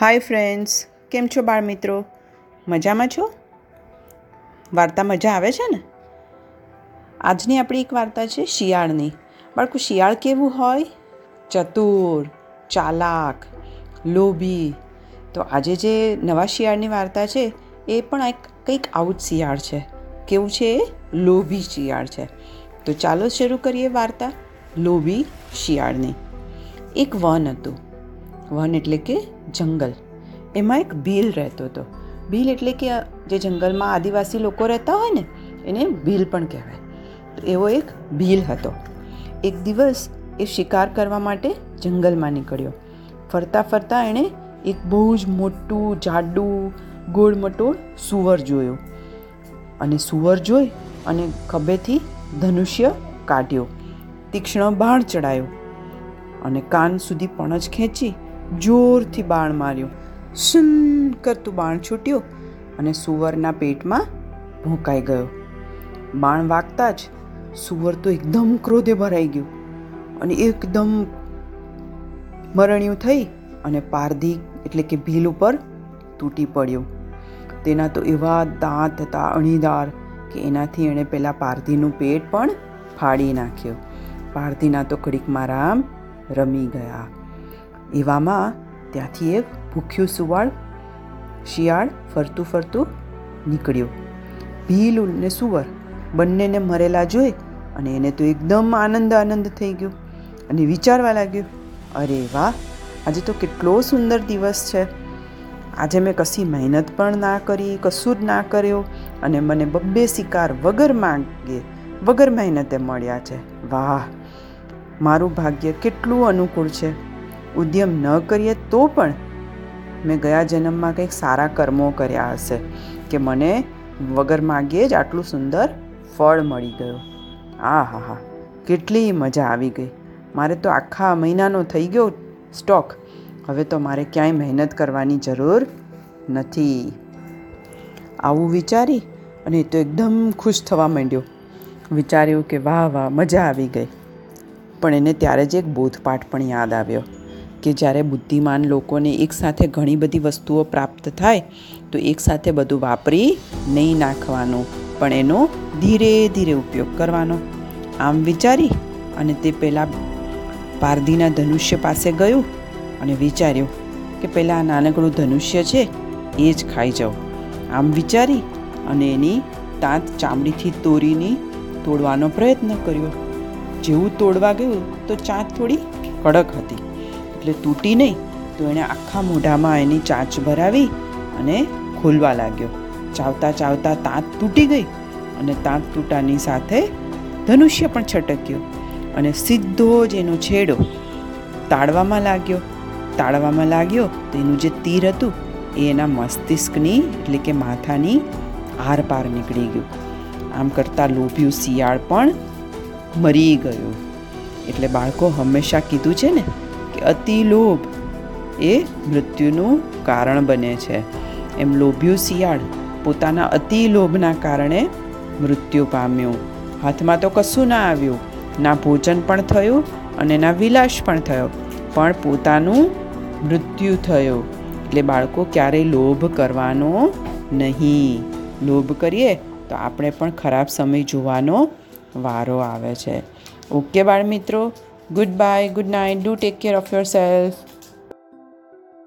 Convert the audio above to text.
Hi friends કેમ છો બાળ મિત્રો? મજામાં છો? વાર્તા મજા આવે છે ને? આજની આપણી એક વાર્તા છે શિયાળની. બાળકો, શિયાળ કેવું હોય? ચતુર, ચાલાક, લોભી. તો આજે જે નવા શિયાળની વાર્તા છે, એ પણ એક કંઈક આવું જ શિયાળ છે. કેવું છે એ? લોભી શિયાળ છે. તો ચાલો શરૂ કરીએ વાર્તા. લોભી શિયાળની. એક વન હતું. વન એટલે કે જંગલ. એમાં એક ભીલ રહેતો હતો. ભીલ એટલે કે જે જંગલમાં આદિવાસી લોકો રહેતા હોય ને, એને ભીલ પણ કહેવાય. તો એવો એક ભીલ હતો. એક દિવસ એ શિકાર કરવા માટે જંગલમાં નીકળ્યો. ફરતા ફરતા એણે એક બહુ જ મોટું, જાડું ગોળ મટોળ સુવર જોયું. અને સુવર જોઈ અને ખભેથી ધનુષ્ય કાઢ્યો. તીક્ષ્ણ બાણ ચડાયો. અને કાન સુધી પણજ ખેંચી જોરથી બાણ માર્યું. સુન કરતું બાણ છૂટ્યું અને સુવરના પેટમાં ભોંકાઈ ગયો. બાણ વાગતા જ સુવર તો એકદમ ક્રોધે ભરાઈ ગયું અને એકદમ મરણ્યું થઈ અને પારધી એટલે કે ભીલ ઉપર તૂટી પડ્યો. તેના તો એવા દાંત હતા અણીદાર કે એનાથી એણે પહેલાં પારધીનું પેટ પણ ફાડી નાખ્યું. પારધીના તો કડીક રામ રમી ગયા. એવામાં ત્યાંથી એક ભૂખ્યું સુવાળ શિયાળ ફરતું ફરતું નીકળ્યું ભીલ ને સુવર બંનેને મરેલા જોઈ અને એને તો એકદમ આનંદ આનંદ થઈ ગયો. અને વિચારવા લાગ્યું, અરે વાહ, આજે તો કેટલો સુંદર દિવસ છે. આજે મેં કશી મહેનત પણ ના કરી, કશું જ ના કર્યો અને મને બબ્બે શિકાર વગર માંગે, વગર મહેનતે મળ્યા છે. વાહ, મારું ભાગ્ય કેટલું અનુકૂળ છે. ઉદ્યમ ન કરીએ તો પણ મેં ગયા જન્મમાં કંઈક સારા કર્મો કર્યા હશે કે મને વગર માગીએ જ આટલું સુંદર ફળ મળી ગયું. આ હા હા, કેટલી મજા આવી ગઈ. મારે તો આખા મહિનાનો થઈ ગયો સ્ટોક. હવે તો મારે ક્યાંય મહેનત કરવાની જરૂર નથી. આવું વિચારી અને તો એકદમ ખુશ થવા માંડ્યો. વિચાર્યું કે વાહ વાહ, મજા આવી ગઈ. પણ એને ત્યારે જ એક બોધપાઠ પણ યાદ આવ્યો. કે જ્યારે બુદ્ધિમાન લોકોને એકસાથે ઘણી બધી વસ્તુઓ પ્રાપ્ત થાય, તો એકસાથે બધું વાપરી નહીં નાખવાનું, પણ એનો ધીરે ધીરે ઉપયોગ કરવાનો. આમ વિચારી અને તે પહેલાં પારધીના ધનુષ્ય પાસે ગયું અને વિચાર્યું કે પહેલાં આ નાનકડું ધનુષ્ય છે, એ જ ખાઈ જાઉં. આમ વિચારી અને એની તાંત ચામડીથી તોડીની તોડવાનો પ્રયત્ન કર્યો. જેવું તોડવા ગયું, તો ચાંત થોડી કડક હતી. એટલે તૂટી નહીં, તો એણે આખા મોઢામાં એની ચાંચ ભરાવી અને ખોલવા લાગ્યો. ચાવતા ચાવતા તાંત તૂટી ગઈ અને તાંત તૂટાની સાથે ધનુષ્ય પણ છટક્યો અને સીધો જ એનો છેડો તાળવામાં લાગ્યો. તાળવામાં લાગ્યો તો એનું જે તીર હતું એ એના મસ્તિષ્કની એટલે કે માથાની આરપાર નીકળી ગયું. આમ કરતાં લોભ્યું શિયાળ પણ મરી ગયું. એટલે બાળકો હંમેશા કીધું છે ને અતિ લોભ એ મૃત્યુનું કારણ બને છે. એમ લોભ્યું શિયાળ પોતાના અતિ લોભના કારણે મૃત્યુ પામ્યું. હાથમાં તો કશું ના આવ્યું, ના ભોજન પણ થયું અને ના વિલાસ પણ થયો, પણ પોતાનું મૃત્યુ થયું. એટલે બાળકો ક્યારેય લોભ કરવાનો નહીં. લોભ કરીએ તો આપણે પણ ખરાબ સમય જોવાનો વારો આવે છે. ઓકે બાળ મિત્રો Goodbye, good night, do take care of yourself.